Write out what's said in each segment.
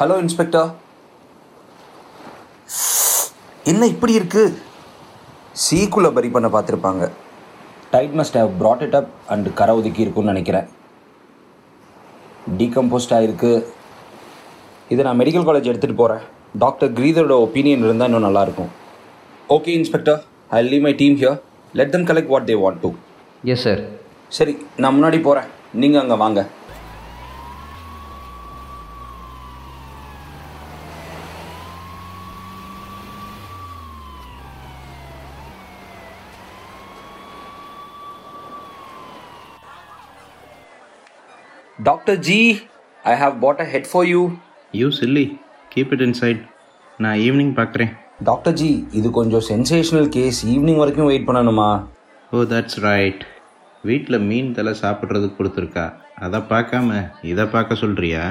Hello inspector என்ன இப்படி இருக்கு? சீக்குள்ள பரி பண்ண பார்த்துருப்பாங்க tide must have brought it up and கரை ஒதுக்கி இருக்கும்னு நினைக்கிறேன். டீகம்போஸ்ட் ஆகிருக்கு இதை நான் மெடிக்கல் காலேஜ் எடுத்துகிட்டு போகிறேன் டாக்டர் கிரீதரோட ஒப்பீனியன் இருந்தால் இன்னும் நல்லாயிருக்கும் okay inspector I leave my team here let them collect what they want to yes sir சரி நான் முன்னாடி போகிறேன் நீங்கள் அங்கே வாங்க. Doctor ji I have brought a head for you you silly. Keep it inside நான் ஈவினிங் பார்க்குறேன் doctor ji இது கொஞ்சம் சென்சேஷனல் கேஸ் ஈவினிங் வரைக்கும் வெயிட் பண்ணணுமா? ஓ தட்ஸ் ரைட் வீட்டில் மீன் தலை சாப்பிட்றதுக்கு கொடுத்துருக்கா. அதை பார்க்காம இதை பார்க்க சொல்கிறியா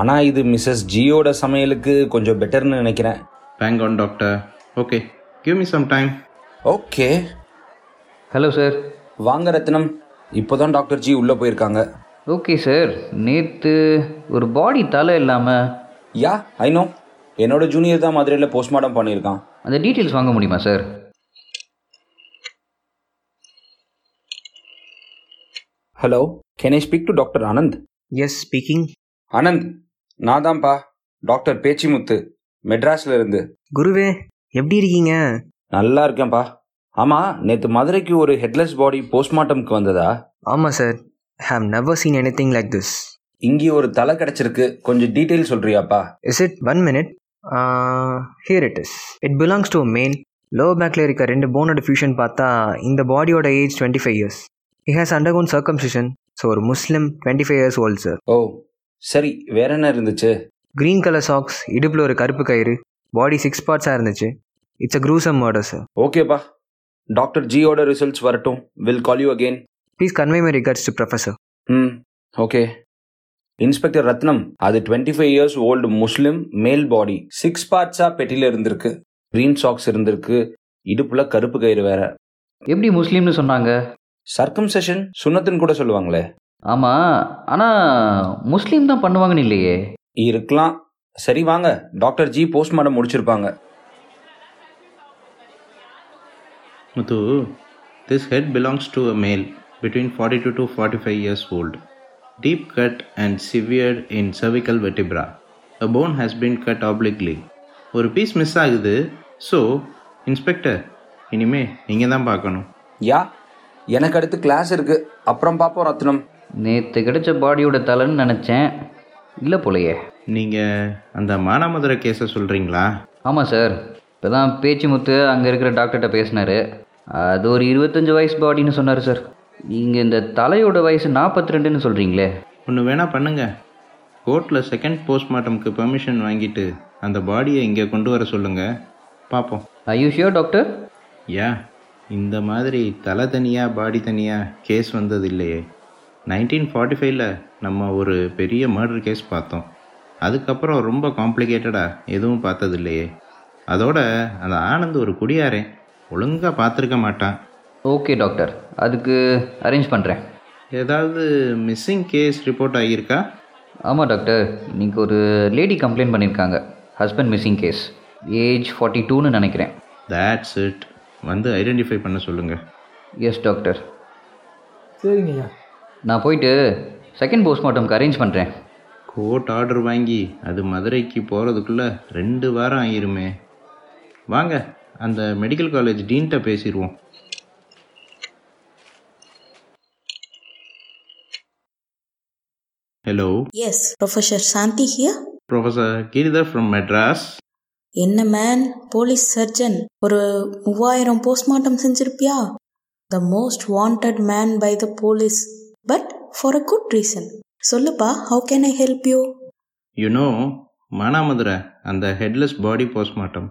ஆனால் இது மிஸ்ஸஸ் ஜியோட சமையலுக்கு கொஞ்சம் பெட்டர்னு நினைக்கிறேன். Bank on doctor okay give me some time okay hello sir வாங்க ரத்னம். இப்போ தான் டாக்டர் ஜி உள்ளே போயிருக்காங்க. ஓகே சார் நேற்று ஒரு பாடி தலை இல்லாமல் யா ஐ நோ என்னோட ஜூனியர் தான் மதுரையில் போஸ்ட்மார்ட்டம் பண்ணியிருக்கான். அந்த டீட்டெயில்ஸ் வாங்க முடியுமா sir hello can I speak to doctor Anand yes speaking Anand நான் தான்ப்பா டாக்டர் பேச்சிமுத்து மெட்ராஸ்ல இருந்து. குருவே எப்படி இருக்கீங்க? நல்லா இருக்கேன்ப்பா. ஆமாம் நேற்று மதுரைக்கு ஒரு ஹெட்லெஸ் பாடி போஸ்ட்மார்ட்டம்க்கு வந்ததா? ஆமாம் sir have never seen anything like this இங்கே ஒரு தலை கிடச்சிருக்கு. கொஞ்சம் detail சொல்றியாப்பா? Is it one minute here it is it belongs to male low பேக்கில் இருக்க ரெண்டு போனோட ஃபியூஷன் பார்த்தா இந்த பாடியோட age twenty five years he has undergone circumcision so ஒரு Muslim twenty five years old sir oh சரி வேற என்ன இருந்துச்சு? க்ரீன் கலர் சாக்ஸ் இடுப்பில் ஒரு கருப்பு கயிறு பாடி சிக்ஸ் பார்ட்ஸாக இருந்துச்சு. It's a gruesome murder sir ஓகேப்பா. டாக்டர் ஜியோட ரிசல்ட்ஸ் வரட்டும். Will call you again please convey my regards to professor hmm okay inspector Rathnam அது twenty five years old Muslim male body six பார்ட்ஸாக பெட்டியில் இருந்திருக்கு. க்ரீன் சாக்ஸ் இருந்திருக்கு. இடுப்புல கருப்பு கயிறு வேற. எப்படி முஸ்லீம்னு சொன்னாங்க? சர்க்கம் செஷன் சுண்ணத்துன்னு கூட சொல்லுவாங்களே. ஆமாம் ஆனால் முஸ்லீம் தான் பண்ணுவாங்கன்னு இல்லையே. இருக்கலாம். சரி வாங்க. Doctor ji postmortem முடிச்சிருப்பாங்க. Muthu this head belongs to a male between forty two to forty five years old deep cut and severed in cervical vertebra. A bone has been cut obliquely. ஒரு பீஸ் மிஸ் ஆகுது. So inspector இனிமே நீங்கள் தான் பார்க்கணும். யா எனக்கு அடுத்து class இருக்கு. அப்புறம் பார்ப்போம் ரத்னம். நேற்று கிடைச்ச பாடியோட தலைன்னு நினச்சேன். இல்லை போலையே. நீங்கள் அந்த மானாமதுரை கேஸை சொல்கிறீங்களா ஆமாம் சார் இப்போ தான் பேச்சுமுத்து அங்கே இருக்கிற டாக்டர்கிட்ட பேசினாரு. அது ஒரு இருபத்தஞ்சு வயசு பாடின்னு சொன்னார் சார் நீங்கள் இந்த தலையோட வயசு நாற்பத்தி ரெண்டுன்னு சொல்கிறீங்களே ஒன்று வேணால் பண்ணுங்க. கோர்ட்டில் செகண்ட் போஸ்ட்மார்ட்டம்க்கு பெர்மிஷன் வாங்கிட்டு அந்த பாடியை இங்கே கொண்டு வர சொல்லுங்கள் பார்ப்போம் are you sure doctor yeah இந்த மாதிரி தலை தனியாக பாடி தனியாக கேஸ் வந்தது இல்லையே நைன்டீன் ஃபார்ட்டி ஃபைவ்ல நம்ம ஒரு பெரிய மர்டர் கேஸ் பார்த்தோம். அதுக்கப்புறம் ரொம்ப காம்ப்ளிகேட்டடாக எதுவும் பார்த்தது இல்லையே அதோட அந்த ஆனந்த் ஒரு குடியாரே. ஒழுங்காக பார்த்துருக்க மாட்டான். Okay doctor. அதுக்கு அரேஞ்ச் பண்ணுறேன் ஏதாவது மிஸ்ஸிங் கேஸ் ரிப்போர்ட் ஆகியிருக்கா? ஆமாம் டாக்டர். இன்னைக்கு ஒரு லேடி கம்ப்ளைண்ட் பண்ணியிருக்காங்க. Husband missing case age forty டூன்னு நினைக்கிறேன். தேட்ஸ் இட் வந்து ஐடென்டிஃபை பண்ண சொல்லுங்கள் எஸ் டாக்டர். சரிங்கய்யா நான் போயிட்டு செகண்ட் போஸ்ட்மார்ட்டம்க்கு அரேஞ்ச் பண்ணுறேன் கோர்ட் ஆர்டர் வாங்கி அது மதுரைக்கு போகிறதுக்குள்ளே ரெண்டு வாரம் ஆயிருமே. வாங்க அந்த மெடிக்கல் காலேஜ் டீன்கிட்ட பேசிடுவோம் hello Yes, Professor Santi here. Professor Giridhar from Madras என்ன மேன் போலீஸ் சர்ஜன் ஒரு மூவாயிரம் postmortem செஞ்சிருப்பியா? The most wanted man by the police but for a good reason சொல்லுப்பா how can I help you you know Manamadurai அந்த headless body postmortem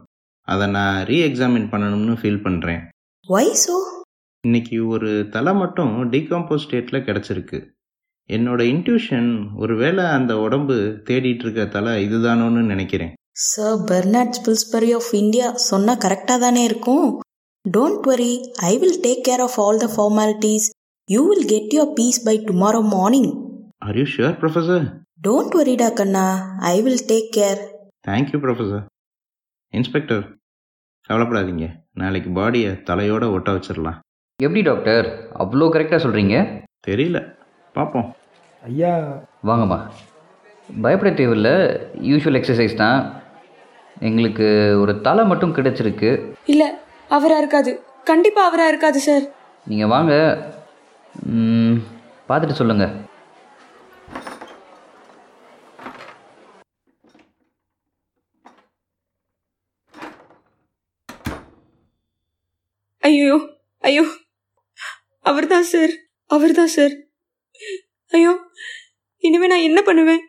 அதை நான் re examine பண்ணணும்னு feel பண்ணுறேன் why so இன்னைக்கு ஒரு தலை மட்டும் டீகம்போஸ் ஸ்டேட்டில் கிடச்சிருக்கு. என்னோட இன்ட்யூஷன் ஒருவேளை அந்த உடம்பு தேடிட்டு இருக்க தலை இதுதானோன்னு நினைக்கிறேன். Sir Bernard Spilsbury of India சொன்னால் கரெக்டாக தானே இருக்கும். Don't worry I will take care of all the formalities you will get your fees by tomorrow morning Are you sure, Professor? Don't வரிடா Kanna I will take care Thank you, Professor. Inspector கவலைப்படாதீங்க. நாளைக்கு பாடியை தலையோட ஒட்ட வச்சிடலாம் எப்படி doctor அவ்வளோ கரெக்டாக சொல்கிறீங்க தெரியல. பார்ப்போம் ஐயா. வாங்கம்மா. பயப்பட தேவையில்ல. யூஷுவல் எக்ஸசைஸ் தான். எங்களுக்கு ஒரு தலை மட்டும் கிடைச்சிருக்கு. இல்ல அவரா இருக்காது. கண்டிப்பா அவரா இருக்காது சார். நீங்கள் வாங்க. ம், பார்த்துட்டு சொல்லுங்கள் ஐயோ ஐயோ. அவர்தான் சார். அவர்தான் சார். ஐயோ இனிமே நான் என்ன பண்ணுவேன்?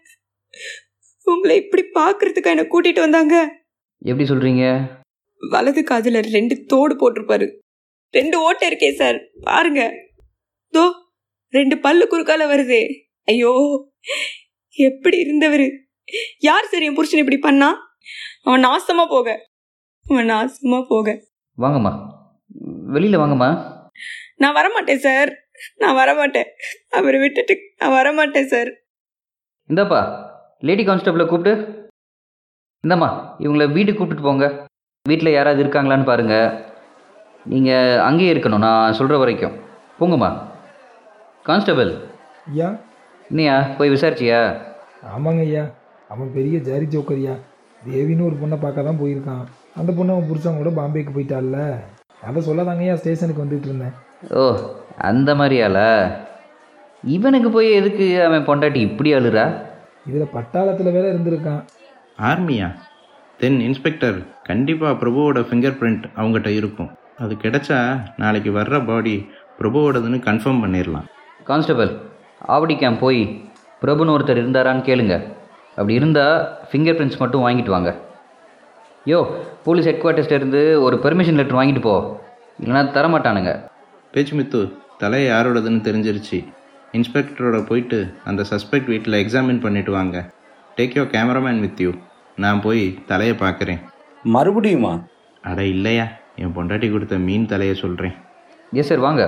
உங்களை இப்படி பார்க்கறதுக்கு என்ன கூட்டிட்டு வந்தாங்க? எப்படி சொல்கிறீங்க வலது காதுல ரெண்டு தோடு போட்டிருப்பாரு. ரெண்டு ஓட்டை இருக்கே சார் பாருங்க. தோ ரெண்டு பல்லு குறுக்கால வருதே. ஐயோ எப்படி இருந்தவரு? யார் சார் என் புருஷன் இப்படி பண்ணா? அவன் நாசமா போக. அவன் நாசமா போக. வாங்கம்மா. வெளியில் வாங்கம்மா. நான் வரமாட்டேன் சார். நான் வரமாட்டேன். அவரை விட்டுட்டு நான் வரமாட்டேன் சார் இந்தாப்பா லேடி கான்ஸ்டபிளை கூப்பிட்டு இந்தாம்மா இவங்கள வீட்டுக்கு கூப்பிட்டுட்டு போங்க. வீட்டில் யாராவது இருக்காங்களான்னு பாருங்கள் நீங்கள் அங்கேயே இருக்கணும் நான் சொல்கிற வரைக்கும். போங்கம்மா. கான்ஸ்டபிள் ஐயா. இன்னையா போய் விசாரிச்சியா? ஆமாங்க ஐயா. அவன் பெரிய ஜாரி ஜோக்கர்யா. தேவின்னு ஒரு பொண்ணை பார்க்க தான் போயிருக்கான். அந்த பொண்ணு அவன் புருஷன் கூட பாம்பேக்கு போயிட்டாள்ல. அதை சொல்லாதாங்க ஐயா ஸ்டேஷனுக்கு வந்துட்டு இருந்தேன். ஓ அந்த மாதிரியால? இவனுக்கு போய் எதுக்கு அவன் பொண்டாட்டி இப்படி அழுறா? இதில் பட்டாளத்தில் வேற இருந்திருக்கான். ஆர்மியா? தென் இன்ஸ்பெக்டர் கண்டிப்பாக பிரபுவோட ஃபிங்கர் பிரிண்ட் அவங்ககிட்ட இருக்கும். அது கிடைச்சா நாளைக்கு வர்ற பாடி பிரபுவோடதுன்னு கன்ஃபார்ம் பண்ணிடலாம் கான்ஸ்டபிள் ஆவடி கேம்ப் போய் பிரபுன்னு ஒருத்தர் இருந்தாரான்னு கேளுங்க. அப்படி இருந்தால் ஃபிங்கர் பிரிண்ட்ஸ் மட்டும் வாங்கிட்டு வாங்க. யோ போலீஸ் ஹெட் குவார்ட்டர்ஸ்ல இருந்து ஒரு பெர்மிஷன் லெட்டர் வாங்கிட்டு போ. இல்லைன்னா தரமாட்டானுங்க. பேச்சுமித்து தலை யாரோடதுன்னு தெரிஞ்சிருச்சு. இன்ஸ்பெக்டரோட போயிட்டு அந்த சஸ்பெக்ட் வீட்டில் எக்ஸாமின் பண்ணிட்டு வாங்க. Take your cameraman with you நான் போய் தலையை பார்க்குறேன். மறுபடியுமா? அட இல்லையா என் பொண்டாட்டி கொடுத்த மீன் தலையை சொல்கிறேன் எஸ் சார் வாங்க.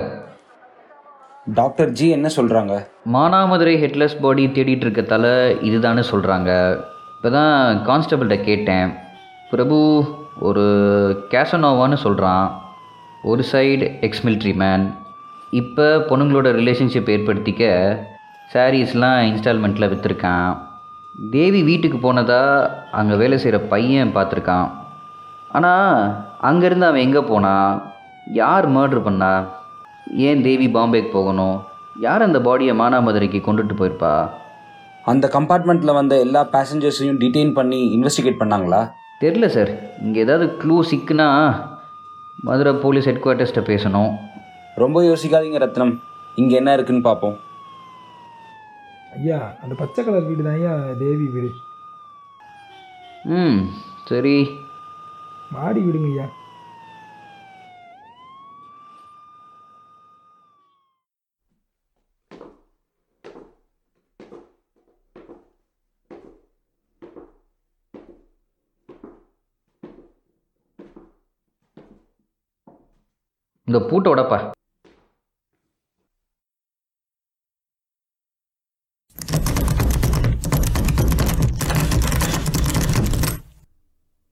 டாக்டர் ஜி என்ன சொல்றாங்க? மானாமதுரை ஹெட்லெஸ் பாடி தேடிட்டு இருக்க தலை இதுதான்னு சொல்கிறாங்க இப்போ தான் கான்ஸ்டபிள்கிட்ட கேட்டேன். பிரபு ஒரு கேசனோவான்னு சொல்கிறான் ஒரு சைடு எக்ஸ் மிலிட்ரி மேன் இப்போ பொண்ணுங்களோட ரிலேஷன்ஷிப் ஏற்படுத்திக்க சாரீஸ்லாம் இன்ஸ்டால்மெண்ட்டில் விற்றுருக்கான் தேவி வீட்டுக்கு போனதா அங்கே வேலை செய்கிற பையன் பார்த்துருக்கான். ஆனால் அங்கேருந்து அவன் எங்கே போனான் யார் மர்டர் பண்ணா? ஏன் தேவி பாம்பேக்கு போகணும்? யார் அந்த பாடியை மானாமதுரைக்கு கொண்டுட்டு போயிருப்பா? அந்த கம்பார்ட்மெண்ட்ல வந்த எல்லா பேசஞ்சர்ஸையும் டிடெயின் பண்ணி இன்வெஸ்டிகேட் பண்ணாங்களா? தெரில சார் இங்கே ஏதாவது க்ளூ சிக்குனா மதுரை போலீஸ் ஹெட் குவார்ட்டர்ஸ்கிட்ட பேசணும். ரொம்ப யோசிக்காதீங்க ரத்னம். இங்க என்ன இருக்குன்னு பார்ப்போம் ஐயா அந்த பச்சை கலர் வீடு தான் ஐயா தேவி வீடு. ம் சரி. மாடி வீடுங்க ஐயா. இந்த பூட்டை உடப்பா.